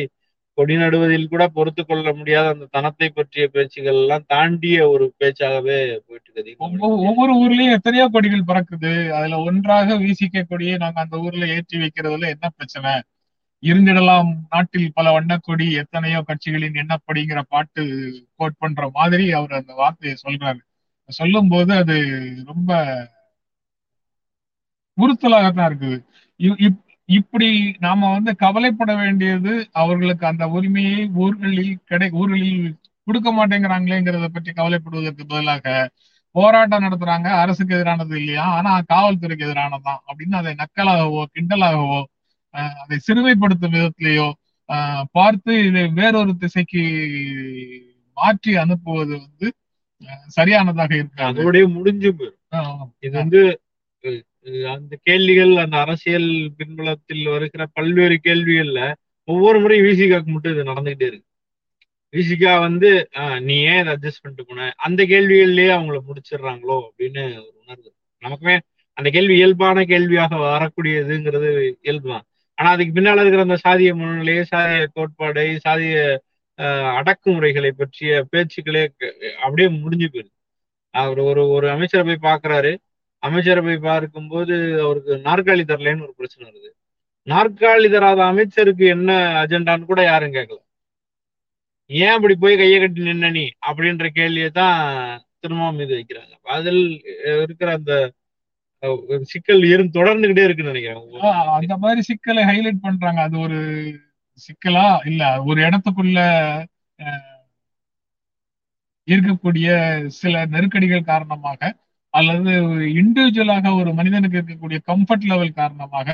கொடி நடுவதில் கூட பொறுத்து கொள்ள முடியாத அந்த தனத்தை பற்றிய பேச்சுகள் எல்லாம் தாண்டிய ஒரு பேச்சாகவே போயிட்டு இருக்குது. ஒவ்வொரு ஒவ்வொரு ஊர்லயும் எத்தனையோ கொடிகள் பறக்குது. அதுல ஒன்றாக வீசிக்க கொடியை நாங்க அந்த ஊர்ல ஏற்றி வைக்கிறதுல என்ன பிரச்சனை? இருந்திடலாம். நாட்டில் பல வண்ணக்கொடி எத்தனையோ கட்சிகளின் எண்ணப்படிங்கிற பாட்டு கோட் பண்ற மாதிரி அவர் அந்த வார்த்தையை சொல்றாரு. சொல்லும் போது அது ரொம்ப உறுத்தலாகத்தான் இருக்குது. இ- இப்- இப்படி நாம வந்து கவலைப்பட வேண்டியது அவர்களுக்கு அந்த உரிமையை ஊர்களில் கிடை ஊர்களில் கொடுக்க மாட்டேங்கிறாங்களேங்கிறத பற்றி கவலைப்படுவதற்கு பதிலாக போராட்டம் நடத்துறாங்க. அரசுக்கு எதிரானது இல்லையா? ஆனா காவல்துறைக்கு எதிரானதான் அப்படின்னு அதை நக்கலாகவோ கிண்டலாகவோ அதை சிறுமைப்படுத்தும் விதத்திலேயோ பார்த்து இதை வேறொரு திசைக்கு மாற்றி அனுப்புவது வந்து சரியானதாக இருக்காது. அதோடய முடிஞ்சு போயிடும் இது வந்து அந்த கேள்விகள் அந்த அரசியல் பின்புலத்தில் வருகிற பல்வேறு கேள்விகள்ல ஒவ்வொரு முறையும் விசிகாக்கு மட்டும் இது நடந்துகிட்டே இருக்கு. விசிகா வந்து ஆஹ், நீ ஏன் இதை அட்ஜஸ்ட் பண்ணிட்டு போன? அந்த கேள்விகள்லயே அவங்கள முடிச்சிடுறாங்களோ அப்படின்னு ஒரு உணர்வு. நமக்குமே அந்த கேள்வி இயல்பான கேள்வியாக வரக்கூடியதுங்கிறது இயல்புதான். ஆனா அதுக்கு பின்னால இருக்கிற அந்த சாதிய மனநிலையை சாதிய கோட்பாடை சாதிய அடக்குமுறைகளை பற்றிய பேச்சுக்களே அப்படியே முடிஞ்சு போயிருது அவர் ஒரு ஒரு அமைச்சரை போய் பாக்குறாரு அமைச்சரை போய் பார்க்கும்போது அவருக்கு நாற்காலி தரலைன்னு ஒரு பிரச்சனை வருது. நாற்காலி தராத அமைச்சருக்கு என்ன அஜெண்டான்னு கூட யாரும் கேட்கல. ஏன் அப்படி போய் கையை கட்டி நின்ன நீ? அப்படின்ற கேள்வியை தான் திரும்பவும் மீது வைக்கிறாங்க. அதில் இருக்கிற அந்த சிக்கல் இருந்து தொடர்ந்துகிட்டே இருக்குன்னு நினைக்கிறேன். அந்த மாதிரி சிக்கலை ஹைலைட் பண்றாங்க. அது ஒரு சிக்கலா? இல்ல ஒரு இடத்துக்குள்ள இருக்கக்கூடிய சில நெருக்கடிகள் காரணமாக அல்லது இண்டிவிஜுவலாக ஒரு மனிதனுக்கு இருக்கக்கூடிய கம்ஃபர்ட் லெவல் காரணமாக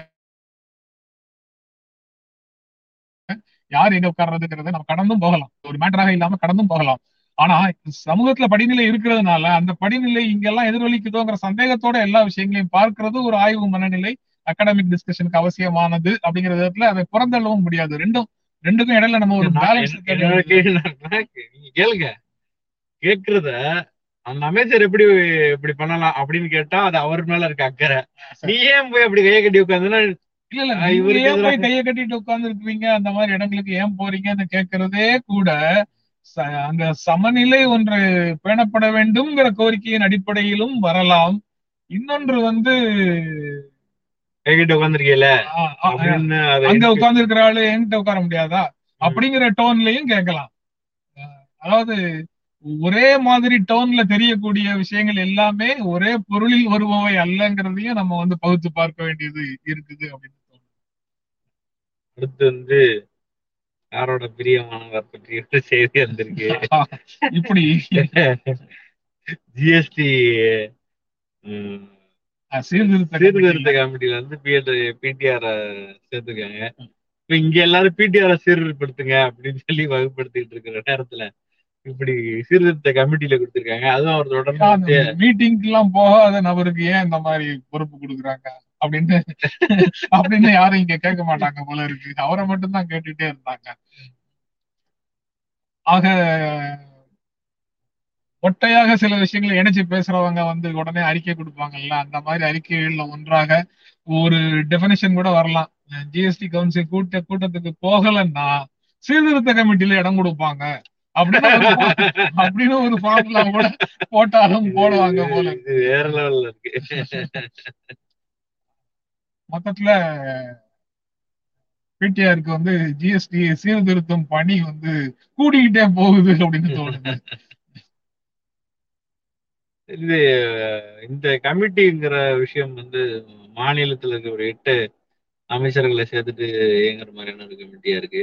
யார் எங்க உட்கார்றதுங்கிறத நம்ம கடந்தும் போகலாம். ஒரு மேட்டராக இல்லாம கடந்தும் போகலாம். ஆனா சமூகத்துல படிநிலை இருக்கிறதுனால அந்த படிநிலை இங்கெல்லாம் எதிரொலிக்குதோங்கிற சந்தேகத்தோட எல்லா விஷயங்களையும் பார்க்கிறது ஒரு ஆய்வு மனநிலை அகாடமிக் டிஸ்கஷனுக்கு அவசியமானது அப்படிங்கிற விதத்துல அதை புறந்தள்ளவும் முடியாது. ரெண்டும் ரெண்டுக்கும் இடையில நம்ம ஒரு பேலன்ஸ் கேளுங்க. கேக்குறத அந்த அமைச்சர் எப்படி இப்படி பண்ணலாம் அப்படின்னு கேட்டா அது அவர் மேல இருக்க அக்கறை. நீ ஏன் போய் அப்படி கையை கட்டி உட்காந்துன்னா இல்ல இல்ல இவருக்கு ஏன் போய் கையை கட்டிட்டு உட்கார்ந்து இருக்கிறீங்க அந்த மாதிரி இடங்களுக்கு ஏன் போறீங்கன்னு கேட்கறதே கூட அங்க சமநிலை ஒன்று பேணப்பட வேண்டும்ங்கிற கோரிக்கையின் அடிப்படையிலும் வரலாம். இன்னொன்று வந்து என்கிட்ட உட்காந்துருக்கீல அங்க உட்கார்ந்து இருக்கிற ஆளு என்கிட்ட உட்கார முடியாதா? அப்படிங்கிற டோன்லயும் கேட்கலாம். அதாவது ஒரே மாதிரி டோன்ல தெரியக்கூடிய விஷயங்கள் எல்லாமே ஒரே பொருளில் வருபவை அல்லங்கிறதையும் நம்ம வந்து பகுத்து பார்க்க வேண்டியது இருக்குது அப்படின்னு தோணுது. அடுத்து வந்து யாரோட பிரியமானவர் பற்றி ஒரு செய்தி வந்திருக்கு. <laughs> இப்படி. ஜிஎஸ்டி சீர்திருத்த கமிட்டியில. கமிட்டில வந்து பிடிஆர் சேர்த்துருக்காங்க. இப்ப இங்க எல்லாரும் பிடிஆர் சீர்திருத்தப்படுத்துங்க அப்படின்னு சொல்லி வகுப்படுத்திட்டு இருக்கிற நேரத்துல இப்படி சீர்திருத்த கமிட்டில கொடுத்திருக்காங்க. அதுவும் அவர் தொடர்ந்து மீட்டிங்க்கு எல்லாம் போகாத நபருக்கு ஏன் இந்த மாதிரி பொறுப்பு கொடுக்குறாங்க? அப்படின்னு அப்படின்னு யாரும் இங்க கேட்க மாட்டாங்க போல இருக்கு. அவரை மட்டும் தான் கேட்டுட்டே இருந்தாங்க. ஆக ஒட்டையாக சில விஷயங்களை இணைச்சு பேசுறவங்க வந்து உடனே அறிக்கை கொடுப்பாங்கல்ல? அந்த மாதிரி அறிக்கைகள்ல ஒன்றாக ஒரு டெபினேஷன் கூட வரலாம். ஜிஎஸ்டி கவுன்சில் கூட்ட கூட்டத்துக்கு போகலன்னா சீர்திருத்த கமிட்டில இடம் கொடுப்பாங்க. அப்படின்னு ஒரு அப்படின்னு ஒரு ஃபார்முலா கூட போட்டாலும் போடுவாங்க போல வேற லெவல்ல இருக்கு. மொத்தத்துல பிடிஆருக்கு வந்து ஜிஎஸ்டி சீர்திருத்தம் பணி வந்து கூடிக்கிட்டே போகுது அப்படின்னு தோணுது. இது இந்த கமிட்டிங்கிற விஷயம் வந்து மாநிலத்துல இருக்க ஒரு எட்டு அமைச்சர்களை சேர்த்துட்டு இயங்குற மாதிரியான ஒரு கமிட்டியா இருக்கு.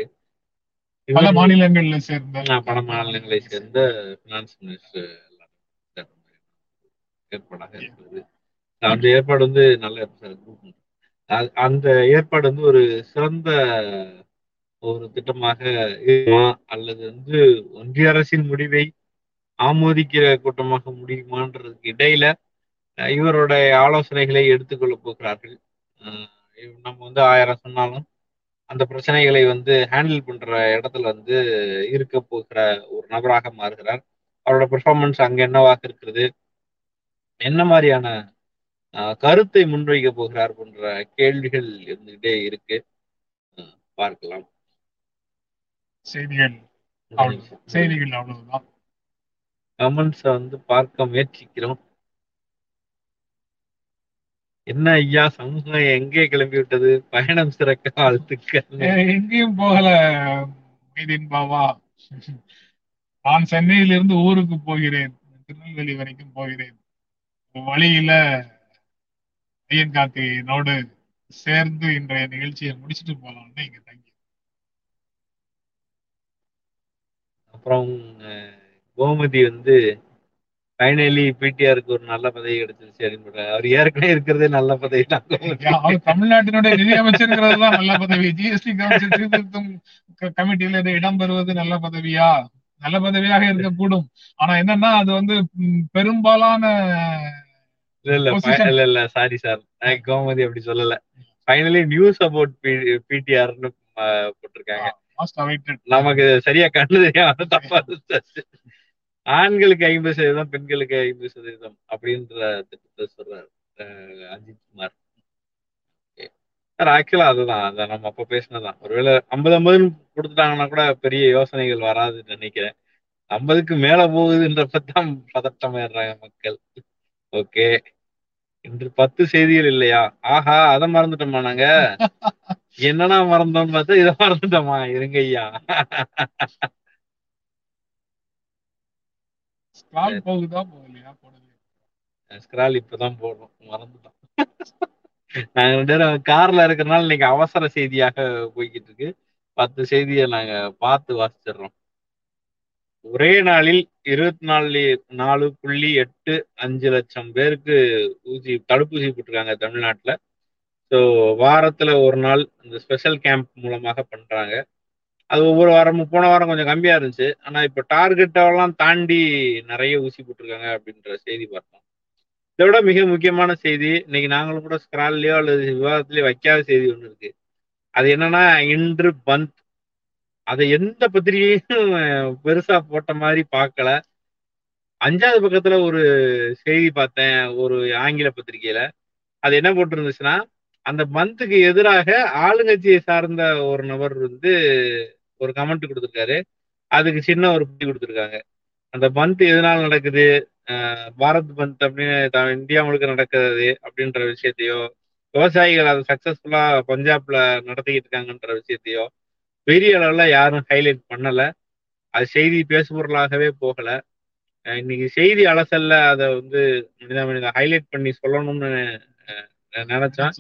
பல மாநிலங்கள்ல சேர்ந்த பல மாநிலங்களை சேர்ந்த பினான்ஸ் மினிஸ்டர் ஏற்பாடாக இருக்கிறது அந்த ஏற்பாடு வந்து நல்ல. அ- அந்த ஏற்பாடு வந்து ஒரு சிறந்த ஒரு திட்டமாக இருக்குமா? அல்லது வந்து ஒன்றிய அரசின் முடிவை ஆமோதிக்கிற கூட்டமாக முடியுமான்றதுக்கு இடையில இவருடைய ஆலோசனைகளை எடுத்துக்கொள்ள போகிறார்கள். நம்ம வந்து ஆயிரம் சொன்னாலும் அந்த பிரச்சனைகளை வந்து ஹேண்டில் பண்ற இடத்துல வந்து இருக்க போகிற ஒரு நபராக மாறுகிறார். அவரோட பெர்ஃபார்மன்ஸ் அங்க என்னவாக இருக்கிறது? என்ன மாதிரியான கருத்தை முன்வைக்க போகிறார் போன்ற கேள்விகள் இருந்துகிட்டே இருக்கு. பார்க்கலாம். செய்திகள் செய்திகள் அவ்வளவுதான். கமெண்ட்ஸை வந்து பார்க்க முயற்சிக்கிறோம். என்ன ஐயா சமூகம் எங்கே கிளம்பி விட்டது பயணம் சிறக்க வாழ்த்துக்கள். எங்கேயும் போகல மீதின் பாவா நான் சென்னையிலிருந்து ஊருக்கு போகிறேன். திருநெல்வேலி வரைக்கும் போகிறேன். வழியில ஐயன் கார்த்திகேயனோடு சேர்ந்து இன்றைய நிகழ்ச்சியை முடிச்சிட்டு போலாம்னு இங்க தங்கி அப்புறம் கோமதி வந்து ஃபைனலி பிடிஆருக்கு ஒரு நல்ல பதவி கிடைச்சிருச்சு அப்படின்னு. அவர் ஏற்கனவே இருக்கிறதே நல்ல பதவி தான். அவர் தமிழ்நாட்டினுடைய நிதியமைச்சருங்கிறது தான் நல்ல பதவி ஜிஎஸ்டி சீர்திருத்தம் கமிட்டியில இது இடம்பெறுவது நல்ல பதவியா நல்ல பதவியாக இருக்கக்கூடும் ஆனா என்னன்னா அது வந்து பெரும்பாலான இல்ல இல்ல இல்ல இல்ல சாரி சார் கோமதி அப்படி சொல்லல. ஃபைனலி நியூஸ் அபவுட் பிடிஆர்னு போட்டிருக்காங்க. நமக்கு சரியா கண்ணு தெரியாம தப்பா. ஆண்களுக்கு ஐம்பது சதவீதம் பெண்களுக்கு ஐம்பது சதவீதம் அப்படின்ற திட்டத்தை சொல்றாரு அஜித் குமார். சார் ஆக்சுவலா அதுதான். அதை நம்ம அப்ப பேசினதான் ஒருவேளை ஐம்பது ஐம்பதுன்னு கொடுத்துட்டாங்கன்னா கூட பெரிய யோசனைகள் வராதுன்னு நினைக்கிறேன். ஐம்பதுக்கு மேல போகுதுன்றப்பதான் பதட்டமாயிடுறாங்க மக்கள். ஓகே. இன்று பத்து செய்திகள் இல்லையா? ஆஹா அதை மறந்துட்டோமா நாங்க? <laughs> என்னன்னா மறந்தோம்னு பார்த்தா இதை மறந்துட்டோமா? இருங்க ஐயா. Scroll போகுதா போகலையா? போடலையா? ஸ்கிரால் இப்பதான் போடுறோம். மறந்துட்டோம். <laughs> நாங்க ரெண்டு பேரும் கார்ல இருக்கிறனால இன்னைக்கு அவசர செய்தியாக போய்கிட்டு இருக்கு. பத்து செய்தியை நாங்க பார்த்து வாசிச்சிடுறோம். ஒரே நாளில் இருபத்தி நாலு நாலு புள்ளி எட்டு அஞ்சு லட்சம் பேருக்கு ஊசி தடுப்பூசி போட்டிருக்காங்க தமிழ்நாட்டில். ஸோ வாரத்துல ஒரு நாள் இந்த ஸ்பெஷல் கேம்ப் மூலமாக பண்றாங்க. அது ஒவ்வொரு வாரமும் போன வாரம் கொஞ்சம் கம்மியாக இருந்துச்சு. ஆனால் இப்போ டார்கெட்டெல்லாம் தாண்டி நிறைய ஊசி போட்டிருக்காங்க அப்படின்ற செய்தி பார்த்தோம். இதை விட மிக முக்கியமான செய்தி இன்னைக்கு நாங்களும் கூட ஸ்கிரால்லையோ அல்லது விவாதத்திலயோ வைக்காத செய்தி ஒன்று இருக்கு. அது என்னன்னா இன்று பந்த் அதை எந்த பத்திரிகையும் பெருசா போட்ட மாதிரி பார்க்கல அஞ்சாவது பக்கத்துல ஒரு செய்தி பார்த்தேன் ஒரு ஆங்கில பத்திரிகையில. அது என்ன போட்டிருந்துச்சுன்னா அந்த மந்த்துக்கு எதிராக ஆளுங்கட்சியை சார்ந்த ஒரு நபர் வந்து ஒரு கமெண்ட் கொடுத்துருக்காரு. அதுக்கு சின்ன ஒரு புத்தி கொடுத்துருக்காங்க. அந்த பந்த் எதனால நடக்குது? பாரத் பந்த் அப்படின்னு இந்தியா முழுக்க நடக்கிறது அப்படின்ற விஷயத்தையோ விவசாயிகள் அதை சக்சஸ்ஃபுல்லா பஞ்சாப்ல நடத்திக்கிட்டு இருக்காங்கன்ற விஷயத்தையோ பெரிய அளவுல யாரும் ஹைலைட் பண்ணல. அது செய்தி பேசுபொருளாகவே போகல. இன்னைக்கு செய்தி அலசல்ல அதை வந்து மனிதா ஹைலைட் பண்ணி சொல்லணும்னு நினைச்சேன்.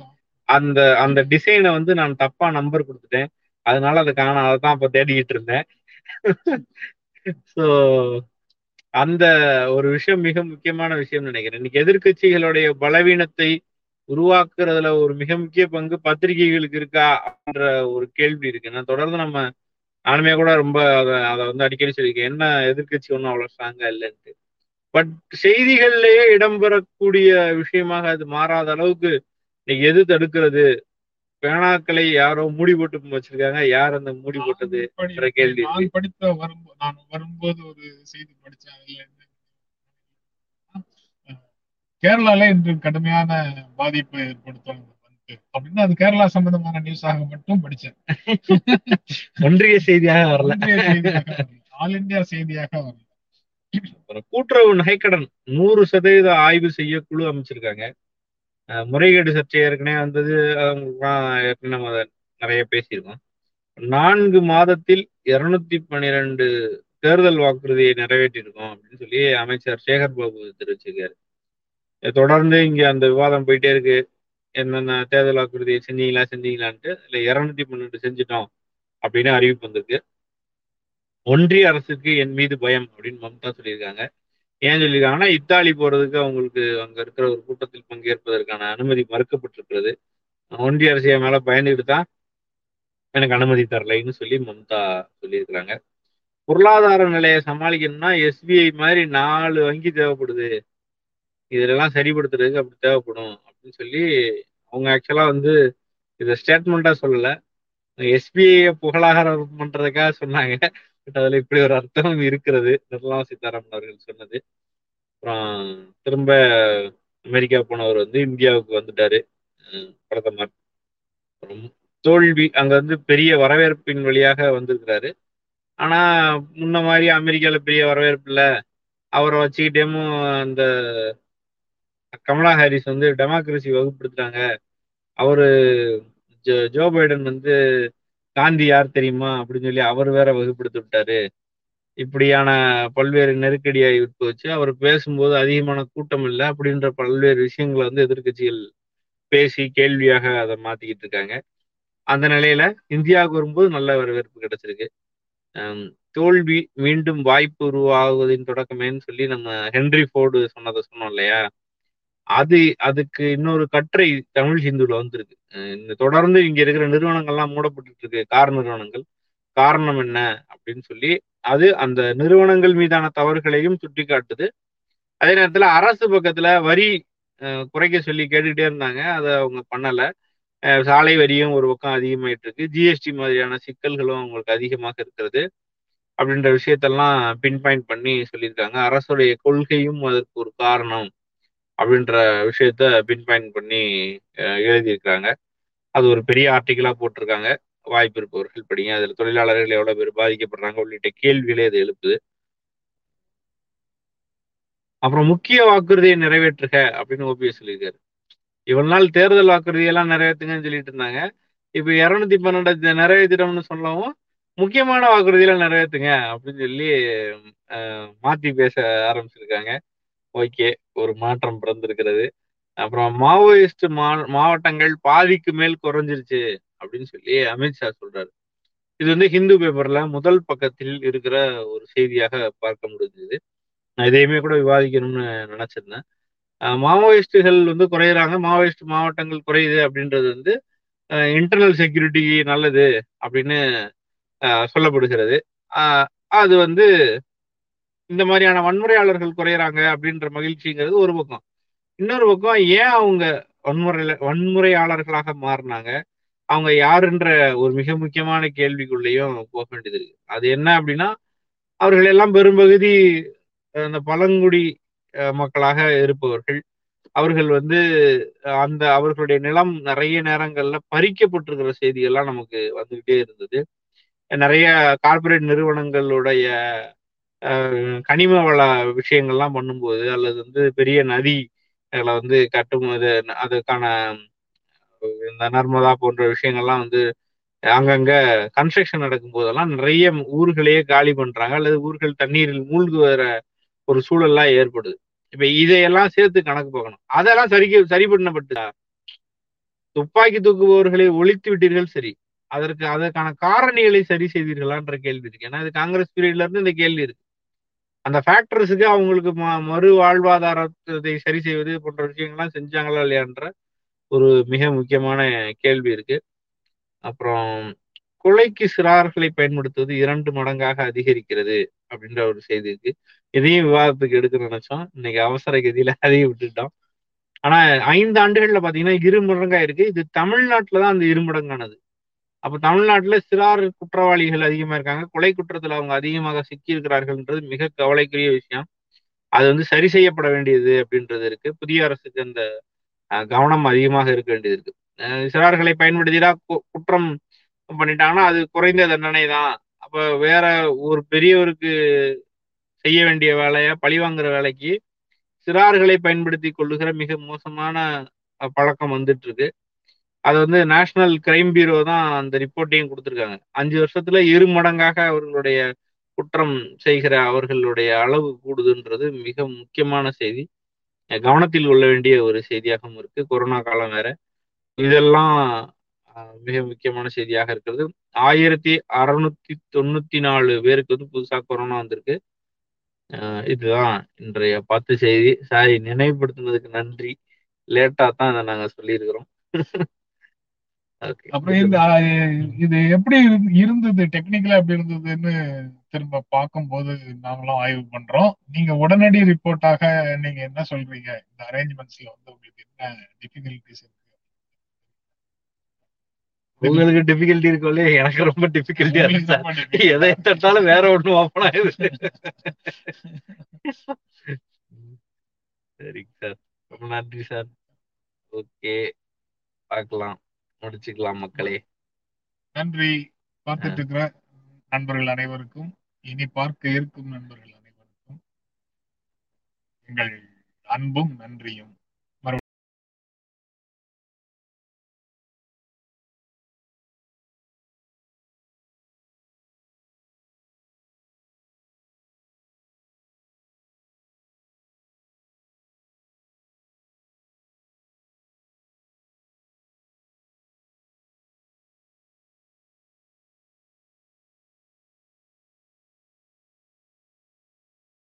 அந்த அந்த டிசைனை வந்து நான் தப்பா நம்பர் கொடுத்துட்டேன். அதனால அதை காண அதை தான் அப்ப தேடிக்கிட்டு இருந்தேன். <laughs> ஸோ அந்த ஒரு விஷயம் மிக முக்கியமான விஷயம் நினைக்கிறேன். இன்னைக்கு எதிர்கட்சிகளுடைய பலவீனத்தை உருவாக்குறதுல ஒரு மிக முக்கிய பங்கு பத்திரிகைகளுக்கு இருக்கா அப்படின்ற ஒரு கேள்வி இருக்கு. நான் தொடர்ந்து நம்ம நானுமே கூட ரொம்ப அதை அதை வந்து அடிக்கடி சொல்லியிருக்கேன். என்ன எதிர்க்கட்சி ஒன்றும் அவ்வளோ ஸ்ட்ராங்கா இல்லைன்ட்டு. பட் செய்திகள்லயே இடம்பெறக்கூடிய விஷயமாக அது மாறாத அளவுக்கு இன்னைக்கு எது தடுக்கிறது? பேனாக்களை யாரோ மூடி போட்டு வச்சிருக்காங்க. யார் அந்த மூடி போட்டது கேள்வி நான் படித்த வரும்போது நான் வரும்போது ஒரு செய்தி படிச்சேன் அதுல கேரளால இன்று கடுமையான பாதிப்பு ஏற்படுத்தும் அப்படின்னு அது கேரளா சம்பந்தமான நியூஸாக மட்டும் படிச்சேன். ஒன்றிய செய்தியாக வரல. ஆல் இந்தியா செய்தியாக வரல. கூட்டுறவு நகைக்கடன் நூறு சதவீத ஆய்வு செய்ய குழு அமைச்சிருக்காங்க முறைகேடு சர்ச்சை ஏற்கனவே வந்தது அவங்களுக்குலாம் ஏற்கனவே நம்ம நிறைய பேசியிருக்கோம். நான்கு மாதத்தில் இருநூத்தி பன்னிரெண்டு தேர்தல் வாக்குறுதியை நிறைவேற்றியிருக்கோம் அப்படின்னு சொல்லி அமைச்சர் சேகர் பாபு தெரிவிச்சிருக்காரு. தொடர்ந்து இங்க அந்த விவாதம் போயிட்டே இருக்கு. என்னென்ன தேர்தல் வாக்குறுதியை செஞ்சீங்களா செஞ்சீங்களான்ட்டு இல்ல இருநூத்தி பன்னெண்டு செஞ்சுட்டோம் அப்படின்னு அறிவிப்பு வந்திருக்கு. ஒன்றிய அரசுக்கு என் மீது பயம் அப்படின்னு மம்தா சொல்லியிருக்காங்க. ஏன் சொல்லியிருக்காங்கன்னா இத்தாலி போறதுக்கு அவங்களுக்கு அங்க இருக்கிற ஒரு கூட்டத்தில் பங்கேற்பதற்கான அனுமதி மறுக்கப்பட்டிருக்கிறது. ஒன்றிய அரசிய மேல பயந்துக்கிட்டு தான் எனக்கு அனுமதி தரலைன்னு சொல்லி மம்தா சொல்லியிருக்கிறாங்க. பொருளாதார நிலையை சமாளிக்கணும்னா எஸ்பிஐ மாதிரி நாலு வங்கி தேவைப்படுது. இதெல்லாம் சரிப்படுத்துறதுக்கு அப்படி தேவைப்படும் அப்படின்னு சொல்லி அவங்க ஆக்சுவலா வந்து இதை ஸ்டேட்மெண்டா சொல்லல. எஸ்பிஐ புகழாகாரம் பண்றதுக்காக சொன்னாங்க. பட் அதுல இப்படி ஒரு அர்த்தம் இருக்கிறது. நிர்மலா சீதாராமன் அவர்கள் சொன்னது. அப்புறம் திரும்ப அமெரிக்கா போனவர் வந்து இந்தியாவுக்கு வந்துட்டாரு. பிரதமர். அப்புறம் தோல்வி அங்க வந்து பெரிய வரவேற்பின் வழியாக வந்திருக்கிறாரு. ஆனா முன்ன மாதிரி அமெரிக்கால பெரிய வரவேற்பு இல்லை. அவரை வச்சுக்கிட்டேமும் அந்த கமலா ஹாரிஸ் வந்து டெமோக்ரஸி வகுப்படுத்துறாங்க. அவரு ஜோ ஜோ பைடன் வந்து காந்தி யார் தெரியுமா? அப்படின்னு சொல்லி அவர் வேற வகுப்படுத்தி விட்டாரு. இப்படியான பல்வேறு நெருக்கடியை விட்டு வச்சு அவர் பேசும்போது அதிகமான கூட்டம் இல்லை அப்படின்ற பல்வேறு விஷயங்களை வந்து எதிர்க்கட்சிகள் பேசி கேள்வியாக அதை மாத்திக்கிட்டு இருக்காங்க. அந்த நிலையில இந்தியாவுக்கு வரும்போது நல்ல வரவேற்பு கிடைச்சிருக்கு. தோல்வி மீண்டும் வாய்ப்பு உருவாகுவதின் தொடக்கமேன்னு சொல்லி நம்ம ஹென்ரி ஃபோர்டு சொன்னதை சொன்னோம் இல்லையா? அது அதுக்கு இன்னொரு கட்டுரை தமிழ் ஹிந்துல வந்திருக்கு. தொடர்ந்து இங்க இருக்கிற நிறுவனங்கள்லாம் மூடப்பட்டு இருக்கு கார் நிறுவனங்கள். காரணம் என்ன அப்படின்னு சொல்லி அது அந்த நிறுவனங்கள் மீதான தவறுகளையும் சுட்டி காட்டுது அதே நேரத்துல அரசு பக்கத்துல வரி குறைக்க சொல்லி கேட்டுக்கிட்டே இருந்தாங்க. அதை அவங்க பண்ணல. சாலை வரியும் ஒரு பக்கம் அதிகமாயிட்டு இருக்கு ஜிஎஸ்டி மாதிரியான சிக்கல்களும் அவங்களுக்கு அதிகமாக இருக்கிறது அப்படின்ற விஷயத்தெல்லாம் பின் பாயிண்ட் பண்ணி சொல்லியிருக்காங்க. அரசுடைய கொள்கையும் அதற்கு ஒரு காரணம் அப்படின்ற விஷயத்த பின் பண்ணி எழுதியிருக்கிறாங்க. எழுதியிருக்காங்க அது ஒரு பெரிய ஆர்டிக்கலா போட்டிருக்காங்க. வாய்ப்பு இருப்பவர்கள் படிங்க. அதுல தொழிலாளர்கள் எவ்வளவு பேர் பாதிக்கப்படுறாங்க உள்ளிட்ட கேள்விகளே அது எழுப்புது. அப்புறம் முக்கிய வாக்குறுதியை நிறைவேற்றுக அப்படின்னு ஓபிஎஸ் சொல்லியிருக்காரு. இவ்வளவு நாள் தேர்தல் வாக்குறுதி எல்லாம் நிறைவேற்றுங்கன்னு சொல்லிட்டு இருந்தாங்க. இப்போ இருநூத்தி பன்னெண்டு நிறைவேற்றிட்டோம்னு சொல்லவும் முக்கியமான வாக்குறுதியெல்லாம் நிறைவேற்றுங்க அப்படின்னு சொல்லி மாற்றி பேச ஆரம்பிச்சிருக்காங்க. ஓகே ஒரு மாற்றம் பிறந்திருக்கிறது. அப்புறம் மாவோயிஸ்ட் மா மாவட்டங்கள் பாதிக்கு மேல் குறைஞ்சிருச்சு அப்படின்னு சொல்லி அமித்ஷா சொல்றாரு. இது வந்து ஹிந்து பேப்பர்ல முதல் பக்கத்தில் இருக்கிற ஒரு செய்தியாக பார்க்க முடிஞ்சது. நான் இதையுமே கூட விவாதிக்கணும்னு நினைச்சிருந்தேன். மாவோயிஸ்டுகள் வந்து குறையிறாங்க. மாவோயிஸ்ட் மாவட்டங்கள் குறையுது அப்படின்றது வந்து இன்டர்னல் செக்யூரிட்டி நல்லது அப்படின்னு சொல்லப்படுகிறது. அது வந்து இந்த மாதிரியான வன்முறையாளர்கள் குறையிறாங்க அப்படின்ற மகிழ்ச்சிங்கிறது ஒரு பக்கம். இன்னொரு பக்கம் ஏன் அவங்க வன்முறையில வன்முறையாளர்களாக மாறினாங்க? அவங்க யாருன்ற ஒரு மிக முக்கியமான கேள்விக்குள்ளேயும் போக வேண்டியது இருக்கு. அது என்ன அப்படின்னா அவர்கள் எல்லாம் பெரும்பகுதி அந்த பழங்குடி அஹ், மக்களாக இருப்பவர்கள். அவர்கள் வந்து அந்த அவர்களுடைய நிலம் நிறைய நேரங்கள்ல பறிக்கப்பட்டிருக்கிற செய்திகள்லாம் நமக்கு வந்துகிட்டே இருந்தது. நிறைய கார்ப்பரேட் நிறுவனங்களுடைய கனிம வள விஷயங்கள்லாம் பண்ணும்போது அல்லது வந்து பெரிய நதி அதில் வந்து கட்டும் இது அதுக்கான இந்த நர்மதா போன்ற விஷயங்கள்லாம் வந்து அங்கங்க கன்ஸ்ட்ரக்ஷன் நடக்கும் போதெல்லாம் நிறைய ஊர்களையே காலி பண்றாங்க. அல்லது ஊர்கள் தண்ணீரில் மூழ்கு வர ஒரு சூழல்லாம் ஏற்படுது. இப்ப இதையெல்லாம் சேர்த்து கணக்கு போகணும் அதெல்லாம் சரி சரி பண்ணப்பட்டு துப்பாக்கி தூக்குபவர்களை ஒழித்து விட்டீர்கள் சரி. அதற்கு அதற்கான காரணிகளை சரி செய்தீர்களான்ற கேள்வி இருக்கு. ஏன்னா இது காங்கிரஸ் பீரியட்ல இருந்து இந்த கேள்வி இருக்கு. அந்த ஃபேக்டர்ஸுக்கு அவங்களுக்கு மறு வாழ்வாதாரத்தை சரி செய்வது போன்ற விஷயங்கள்லாம் செஞ்சாங்களா இல்லையான்ற ஒரு மிக முக்கியமான கேள்வி இருக்கு. அப்புறம் கொலைக்கு சிறார்களை பயன்படுத்துவது இரண்டு மடங்காக அதிகரிக்கிறது அப்படின்ற ஒரு செய்தி இருக்கு. இதையும் விவாதத்துக்கு எடுக்க நினைச்சோம். இன்னைக்கு அவசர கதியில அதையும் விட்டுட்டோம். ஆனா ஐந்து ஆண்டுகள்ல பாத்தீங்கன்னா இரு மடங்கா இருக்கு இது தமிழ்நாட்டுலதான் அந்த இருமடங்கானது. அப்ப தமிழ்நாட்டுல சிறார் குற்றவாளிகள் அதிகமா இருக்காங்க. கொலை குற்றத்துல அவங்க அதிகமாக சிக்கி இருக்கிறார்கள்ன்றது மிக கவலைக்குரிய விஷயம். அது வந்து சரி செய்யப்பட வேண்டியது அப்படின்றது இருக்கு. புதிய அரசுக்கு அந்த கவனம் அதிகமாக இருக்க வேண்டியது இருக்கு. சிறார்களை பயன்படுத்தினா குற்றம் பண்ணிட்டாங்கன்னா அது குறைந்த தண்டனை தான். அப்ப வேற ஒரு பெரியவருக்கு செய்ய வேண்டிய வேலையை பழி வாங்குற வேலைக்கு சிறார்களை பயன்படுத்தி கொள்ளுகிற மிக மோசமான பழக்கம் வந்துட்டு இருக்கு. அது வந்து நேஷனல் கிரைம் பியூரோ தான் அந்த ரிப்போர்ட்டையும் கொடுத்துருக்காங்க. அஞ்சு வருஷத்துல இரு மடங்காக அவர்களுடைய குற்றம் செய்கிற அவர்களுடைய அளவு கூடுதுன்றது மிக முக்கியமான செய்தி. கவனத்தில் கொள்ள வேண்டிய ஒரு செய்தியாகவும் இருக்கு. கொரோனா காலம் வேற. இதெல்லாம் மிக முக்கியமான செய்தியாக இருக்கிறது. ஆயிரத்தி அறுநூத்தி தொண்ணூத்தி நாலு பேருக்கு வந்து புதுசா கொரோனா வந்திருக்கு. இதுதான் இன்றைய பத்து செய்தி. சாரி நினைவுபடுத்தினதுக்கு நன்றி. லேட்டா தான் அதை நாங்க சொல்லியிருக்கிறோம். <laughs> அப்புறம் இந்த இது எப்படி இருந்தது? டெக்னிக்கலா எப்படி இருந்ததுன்னு திரும்ப பார்க்கும்போது நாங்களும் ஆய்வு பண்றோம். நீங்க உடனடி ரிப்போர்ட்டாக நீங்க என்ன சொல்றீங்க? இந்த அரேஞ்ச்மெண்ட்ஸ்ல வந்து உங்களுக்கு என்ன டிஃபிகல்டிஸ் இருக்கு? உங்களுக்கு டிஃபிகல்ட்டி இருக்கோல்ல எனக்கு ரொம்ப டிஃபிகல்ட்டியா இருக்கு எதை தட்டாலும் வேற ஒண்ணும் ஓப்பன் ஆயிடுது <laughs> சரிங்க சார். ரொம்ப நன்றி சார். ஓகே பார்க்கலாம். முடிச்சுக்கலாம் மக்களே. நன்றி. பார்த்துட்டு இருக்கிற நண்பர்கள் அனைவருக்கும் இனி பார்க்க இருக்கும் நண்பர்கள் அனைவருக்கும் எங்கள் அன்பும் நன்றியும்.